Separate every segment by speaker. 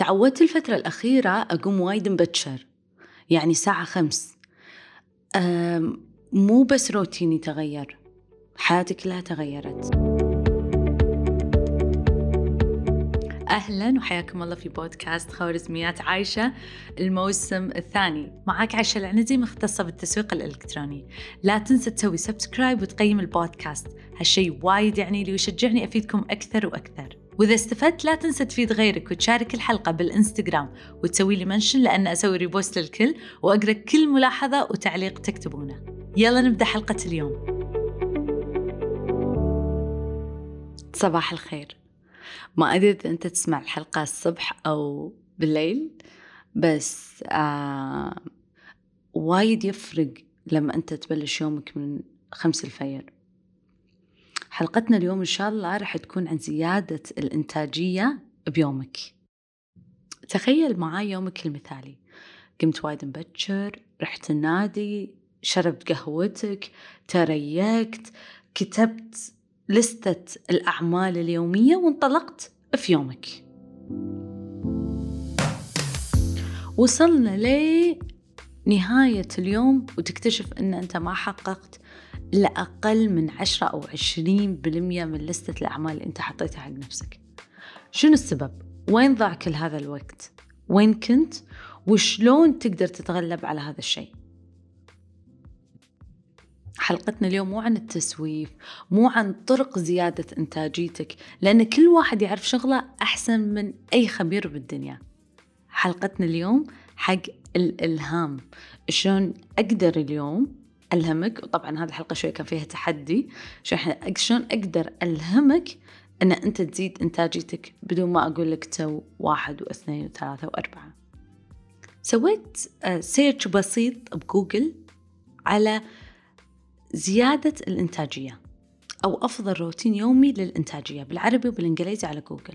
Speaker 1: تعودت الفترة الأخيرة أقوم وايد مبكر يعني ساعة خمس. مو بس روتيني تغير حياتي كلها تغيرت.
Speaker 2: أهلا وحياكم الله في بودكاست خوارزميات عايشة الموسم الثاني. معك عايشة العنزي مختصة بالتسويق الإلكتروني. لا تنسى تسوي subscribe وتقيم البودكاست. هالشي وايد يعني لي ويشجعني أفيدكم أكثر وأكثر. وإذا استفدت لا تنسى تفيد غيرك وتشارك الحلقة بالإنستغرام وتسوي لي mention لأن أسوي repost للكل وأقرأ كل ملاحظة وتعليق تكتبونه. يلا نبدأ حلقة اليوم.
Speaker 1: صباح الخير. ما أدري إذا أنت تسمع الحلقة الصبح أو بالليل بس آه وايد يفرق لما أنت تبلش يومك من خمس الفجر. حلقتنا اليوم إن شاء الله راح تكون عن زيادة الإنتاجية بيومك. تخيل معاي يومك المثالي. قمت وايد مبكر رحت النادي شربت قهوتك تريكت كتبت لستة الأعمال اليومية وانطلقت في يومك. وصلنا لنهاية اليوم وتكتشف أن أنت ما حققت إلا أقل من عشرة أو عشرين بالمية من لستة الأعمال اللي أنت حطيتها حق نفسك شنو السبب؟ وين ضاع كل هذا الوقت؟ وين كنت؟ وشلون تقدر تتغلب على هذا الشيء؟ حلقتنا اليوم مو عن التسويف مو عن طرق زيادة إنتاجيتك لأن كل واحد يعرف شغله أحسن من أي خبير بالدنيا حلقتنا اليوم حق الإلهام شلون أقدر اليوم ألهمك. وطبعا هذه الحلقة شوي كان فيها تحدي. شلون أقدر ألهمك أن أنت تزيد إنتاجيتك بدون ما أقول لك سو واحد واثنين وثلاثة وأربعة. سويت search بسيط بجوجل على زيادة الإنتاجية أو أفضل روتين يومي للإنتاجية بالعربي وبالإنجليزي على جوجل.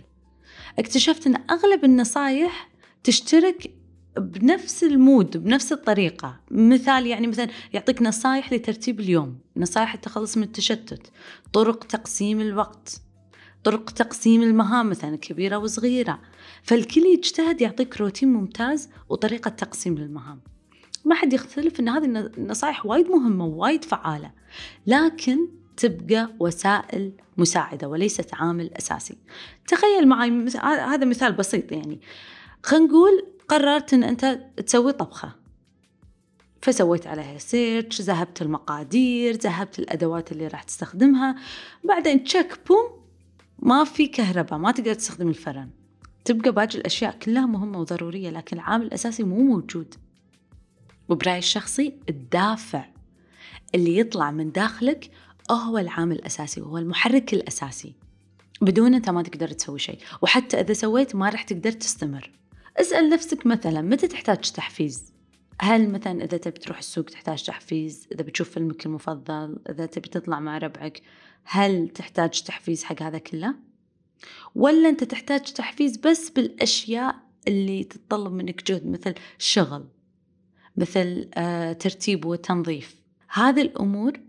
Speaker 1: اكتشفت أن أغلب النصايح تشترك بنفس ال mood بنفس الطريقة. مثال يعني مثلا يعطيك نصايح لترتيب اليوم نصايح التخلص من التشتت طرق تقسيم الوقت طرق تقسيم المهام مثلا كبيرة وصغيرة. فالكل يجتهد يعطيك روتين ممتاز وطريقة تقسيم للمهام ما حد يختلف إن هذه النصائح وايد مهمة ووايد فعالة. لكن تبقى وسائل مساعدة وليست عامل أساسي. تخيل معي هذا مثال بسيط يعني. خلينا نقول قررت أن أنت تسوي طبخة. فسويت عليها search ذهبت المقادير ذهبت الأدوات اللي راح تستخدمها. بعدين تشيك boom ما في كهرباء ما تقدر تستخدم الفرن. تبقى باقي الأشياء كلها مهمة وضرورية لكن العامل الأساسي مو موجود. وبرأيي الشخصي الدافع اللي يطلع من داخلك هو العامل الأساسي وهو المحرك الأساسي. بدون أنت ما تقدر تسوي شيء. وحتى إذا سويت ما راح تقدر تستمر. اسأل نفسك مثلا متى تحتاج تحفيز؟ هل مثلا إذا تبي تروح السوق تحتاج تحفيز؟ إذا بتشوف فيلمك المفضل؟ إذا تبي تطلع مع ربعك؟ هل تحتاج تحفيز حق هذا كله؟ ولا أنت تحتاج تحفيز بس بالأشياء اللي تتطلب منك جهد مثل شغل مثل ترتيب وتنظيف. هذه الأمور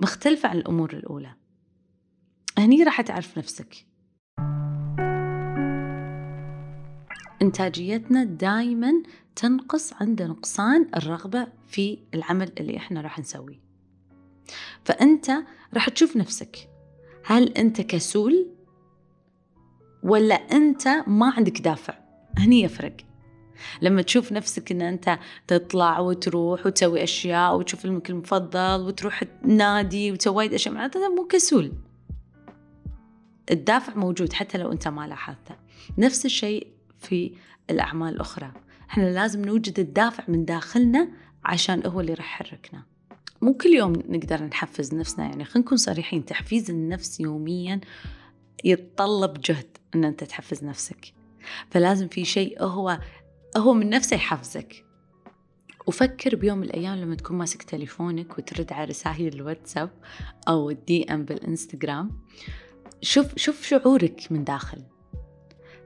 Speaker 1: مختلفة عن الأمور الأولى. هني راح تعرف نفسك. إنتاجيتنا دايما تنقص عند نقصان الرغبة في العمل اللي إحنا راح نسويه. فأنت راح تشوف نفسك. هل أنت كسول ولا أنت ما عندك دافع؟ هني يفرق. لما تشوف نفسك إن أنت تطلع وتروح وتسوي أشياء وتشوف فيلمك المفضل وتروح النادي وتسوي اشياء معناتها مو كسول. الدافع موجود حتى لو أنت ما لاحظته. نفس الشيء في الأعمال الأخرى. إحنا لازم نوجد الدافع من داخلنا عشان هو اللي راح يحركنا. مو كل يوم نقدر نحفز نفسنا يعني خلينا نكون صريحين تحفيز النفس يوميا يتطلب جهد إن أنت تحفز نفسك. فلازم في شيء هو هو من نفسه يحفزك. وفكر بيوم من الأيام لما تكون ماسك تليفونك وترد على رسائل الواتساب أو ال DM بالإنستغرام شوف شوف شعورك من داخل.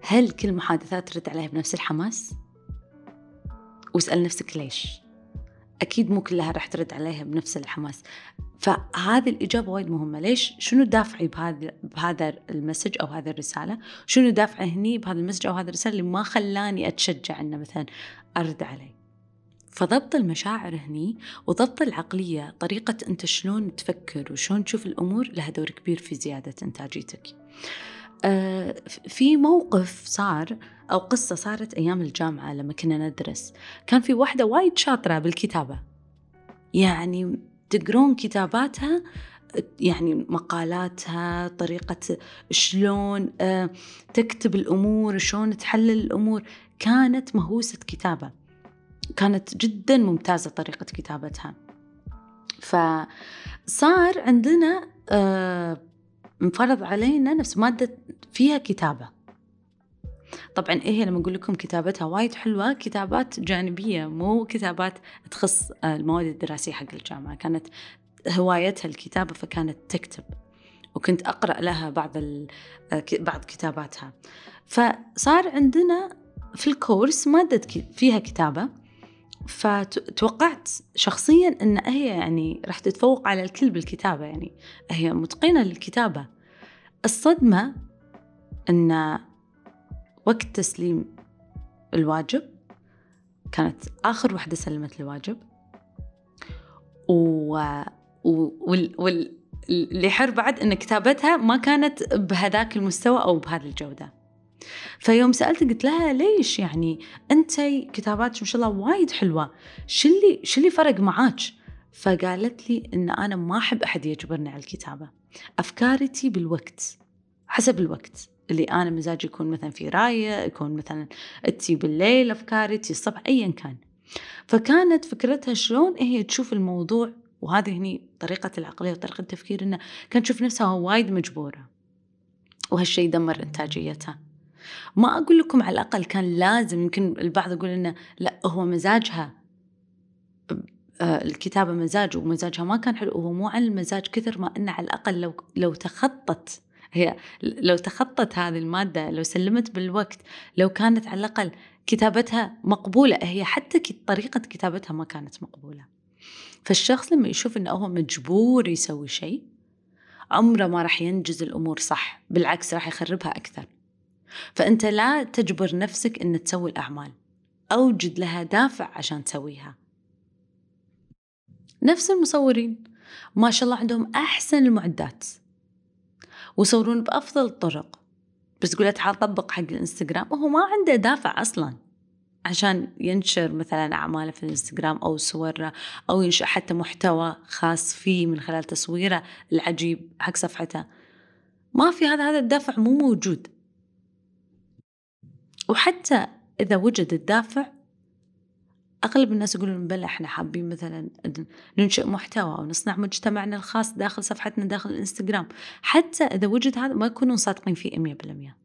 Speaker 1: هل كل محادثات ترد عليها بنفس الحماس؟ واسأل نفسك ليش؟ أكيد مو كلها راح ترد عليها بنفس الحماس. فهذه الإجابة وايد مهمة. ليش؟ شنو دافعي بهذا بهذا ال message أو هذه الرسالة؟ شنو دافعي هني بهذا ال message أو هذه الرسالة اللي ما خلاني أتشجع أنه مثلا أرد عليه؟ فضبط المشاعر هني وضبط العقلية طريقة أنت شلون تفكر وشلون تشوف الأمور لها دور كبير في زيادة إنتاجيتك. في موقف صار أو قصة صارت أيام الجامعة لما كنا ندرس. كان في واحدة وايد شاطرة بالكتابة. يعني تقرون كتاباتها؟ يعني مقالاتها طريقة شلون آه تكتب الأمور شلون تحلل الأمور. كانت مهووسة كتابة. كانت جدا ممتازة طريقة كتابتها. فصار عندنا آه انفرض علينا نفس مادة فيها كتابة. طبعا إيه هي لما أقول لكم كتابتها وايد حلوة؟ كتابات جانبية مو كتابات تخص آه، المواد الدراسية حق الجامعة. كانت هوايتها الكتابة فكانت تكتب. وكنت أقرأ لها بعض آه، بعض كتاباتها. فصار عندنا في الكورس مادة فيها كتابة. فتوقعت شخصيا إن هي يعني راح تتفوق على الكل بالكتابة يعني. هي متقنة للكتابة. الصدمة إن وقت تسليم الواجب كانت آخر وحدة سلمت الواجب. و... وال... وال... اللي يحر بعد إن كتابتها ما كانت بهذاك المستوى أو بهذه الجودة. فيوم سألت قلت لها ليش يعني؟ أنت كتاباتك ما شاء الله وايد حلوة. شو اللي شو اللي فرق معاك؟ فقالت لي إن أنا ما أحب أحد يجبرني على الكتابة. أفكارتي بالوقت حسب الوقت. اللي أنا مزاجي يكون مثلا في راية يكون مثلا أتي بالليل أفكاري تي الصبح أيا كان. فكانت فكرتها شلون هي تشوف الموضوع وهذه هني طريقة العقلية وطريقة التفكير إنها كانت تشوف نفسها وايد مجبورة. وهالشيء دمر إنتاجيتها. ما أقول لكم على الأقل كان لازم يمكن البعض يقول إنه لا هو مزاجها آه، الكتابة مزاج ومزاجها ما كان حلو وهو مو على المزاج كثر ما إنه على الأقل لو لو تخطت هي لو تخطت هذه المادة لو سلمت بالوقت لو كانت على الأقل كتابتها مقبولة هي حتى طريقة كتابتها ما كانت مقبولة. فالشخص لما يشوف إنه هو مجبور يسوي شيء عمره ما راح ينجز الأمور صح بالعكس راح يخربها أكثر. فأنت لا تجبر نفسك أن تسوي الأعمال أوجد لها دافع عشان تسويها. نفس المصورين ما شاء الله عندهم أحسن المعدات. ويصورون بأفضل الطرق. بس تقول تعال طبق حق الإنستغرام وهو ما عنده دافع أصلا. عشان ينشر مثلا أعماله في الإنستغرام أو صوره أو ينشأ حتى محتوى خاص فيه من خلال تصويره العجيب حق صفحته. ما في هذا هذا الدافع مو موجود. وحتى إذا وجد الدافع أغلب الناس يقولون بلى إحنا حابين مثلا ننشئ محتوى أو نصنع مجتمعنا الخاص داخل صفحتنا داخل الإنستغرام. حتى إذا وجد هذا ما يكونون صادقين فيه مية بالمية.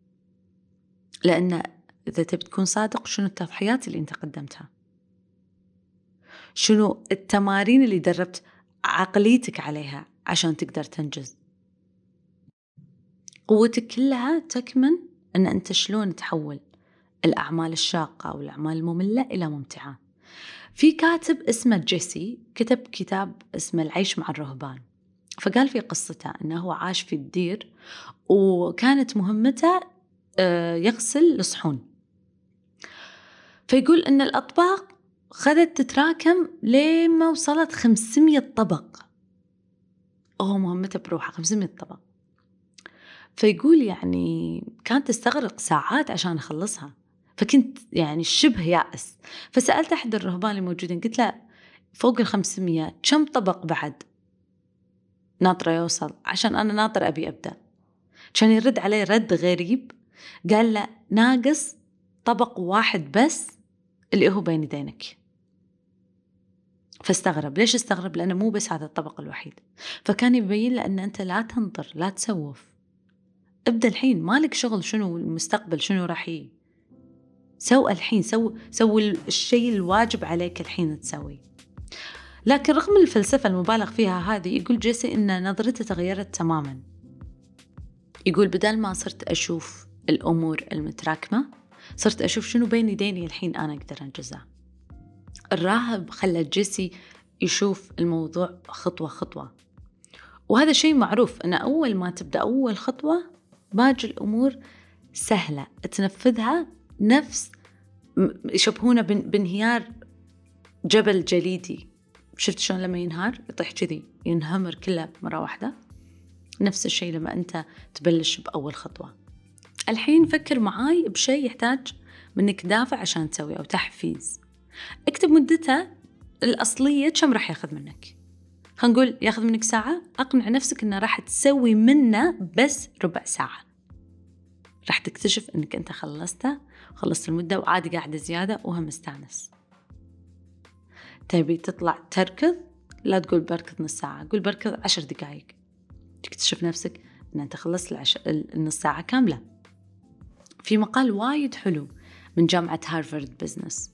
Speaker 1: لأن إذا تبي تكون صادق شنو التضحيات اللي أنت قدمتها؟ شنو التمارين اللي دربت عقليتك عليها عشان تقدر تنجز؟ قوتك كلها تكمن أن أنت شلون تحول. الأعمال الشاقة أو الأعمال المملة إلى ممتعة. في كاتب اسمه جيسي كتب كتاب اسمه العيش مع الرهبان. فقال في قصته أنه هو عاش في الدير وكانت مهمته آه، يغسل الصحون. فيقول أن الأطباق خذت تتراكم لما وصلت 500 طبق. هو مهمته بروحه 500 طبق. فيقول يعني كانت تستغرق ساعات عشان أخلصها فكنت يعني شبه يائس. فسألت أحد الرهبان الموجودين قلت له فوق ال 500 كم طبق بعد ناطرة يوصل؟ عشان أنا ناطرة أبي أبدأ. كان يرد علي رد غريب. قال له ناقص طبق واحد بس اللي هو بين يدينك. فاستغرب. ليش استغرب؟ لأنه مو بس هذا الطبق الوحيد. فكان يبين له أن أنت لا تنطر لا تسوف. ابدأ الحين مالك شغل شنو المستقبل؟ شنو راح يجي؟ سو الحين سو سو الشيء الواجب عليك الحين تسويه. لكن رغم الفلسفة المبالغ فيها هذه يقول جيسي إن نظرته تغيرت تماما. يقول بدل ما صرت أشوف الأمور المتراكمة صرت أشوف شنو بين يديني الحين أنا أقدر أنجزها الراهب خلى جيسي يشوف الموضوع خطوة خطوة. وهذا شيء معروف أن أول ما تبدأ أول خطوة باقي الأمور سهلة. تنفذها نفس يشبهونه بانهيار جبل جليدي. شفت شلون لما ينهار؟ يطيح كذي ينهمر كله مرة واحدة. نفس الشيء لما أنت تبلش بأول خطوة. الحين فكر معاي بشيء يحتاج منك دافع عشان تسويه أو تحفيز. اكتب مدته الأصلية كم راح ياخذ منك؟ خلينا نقول ياخذ منك ساعة. أقنع نفسك أنه راح تسوي منه بس ربع ساعة. راح تكتشف أنك أنت خلصته خلصت المدة وعادي قاعدة زيادة وهم مستانس. تبي تطلع تركض؟ لا تقول بركض نص ساعة قول بركض عشر دقايق. تكتشف نفسك أن أنت خلصت العش... النص ساعة كاملة. في مقال وايد حلو من جامعة هارفارد بزنس.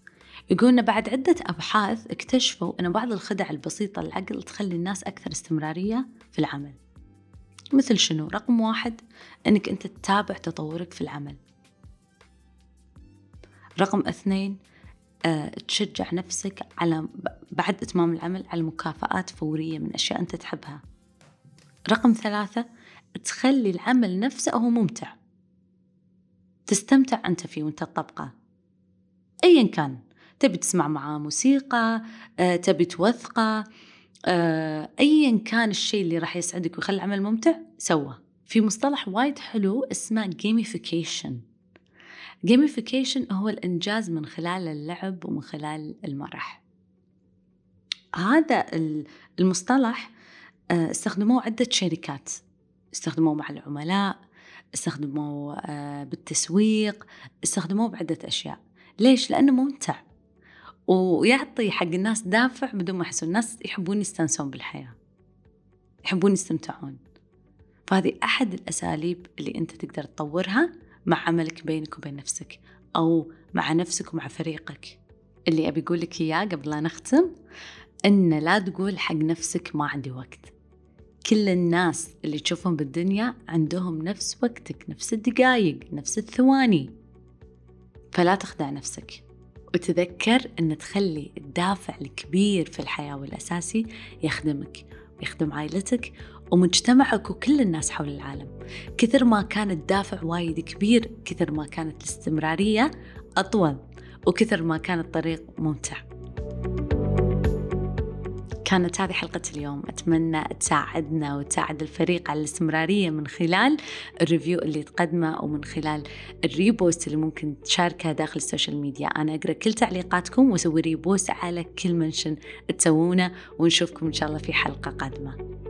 Speaker 1: يقولون بعد عدة أبحاث اكتشفوا أن بعض الخدع البسيطة للعقل تخلي الناس أكثر استمرارية في العمل. مثل شنو؟ رقم واحد أنك أنت تتابع تطورك في العمل. رقم اثنين أه تشجع نفسك على بعد إتمام العمل على مكافآت فورية من أشياء أنت تحبها. رقم ثلاثة تخلي العمل نفسه هو ممتع. تستمتع أنت فيه وأنت تطبقه. أيا كان تبي تسمع معاه موسيقى أه تبي توثقه. أه أيا كان الشيء اللي راح يسعدك ويخلي العمل ممتع سوه في مصطلح وايد حلو اسمه gamification gamification هو الإنجاز من خلال اللعب ومن خلال المرح. هذا المصطلح آه، استخدموه عدة شركات. استخدموه مع العملاء استخدموه آه، بالتسويق استخدموه بعدة أشياء. ليش؟ لأنه ممتع. ويعطي حق الناس دافع بدون ما يحسون. الناس يحبون يستانسون بالحياة يحبون يستمتعون. فهذه أحد الأساليب اللي أنت تقدر تطورها مع عملك بينك وبين نفسك أو مع نفسك ومع فريقك. اللي أبي أقول لك إياه قبل لا نختم إن لا تقول حق نفسك ما عندي وقت. كل الناس اللي تشوفهم بالدنيا عندهم نفس وقتك نفس الدقايق نفس الثواني. فلا تخدع نفسك. وتذكر أن تخلي الدافع الكبير في الحياة والأساسي يخدمك ويخدم عائلتك ومجتمعك وكل الناس حول العالم. كثر ما كان الدافع وايد كبير كثر ما كانت الاستمرارية أطول وكثر ما كان الطريق ممتع. كانت هذه حلقة اليوم. أتمنى تساعدنا وتساعد الفريق على الاستمرارية من خلال ال review اللي تقدمه ومن خلال ال repost اللي ممكن تشاركها داخل ال social media. أنا أقرأ كل تعليقاتكم وأسوي repost على كل mention تسوونه ونشوفكم إن شاء الله في حلقة قادمة.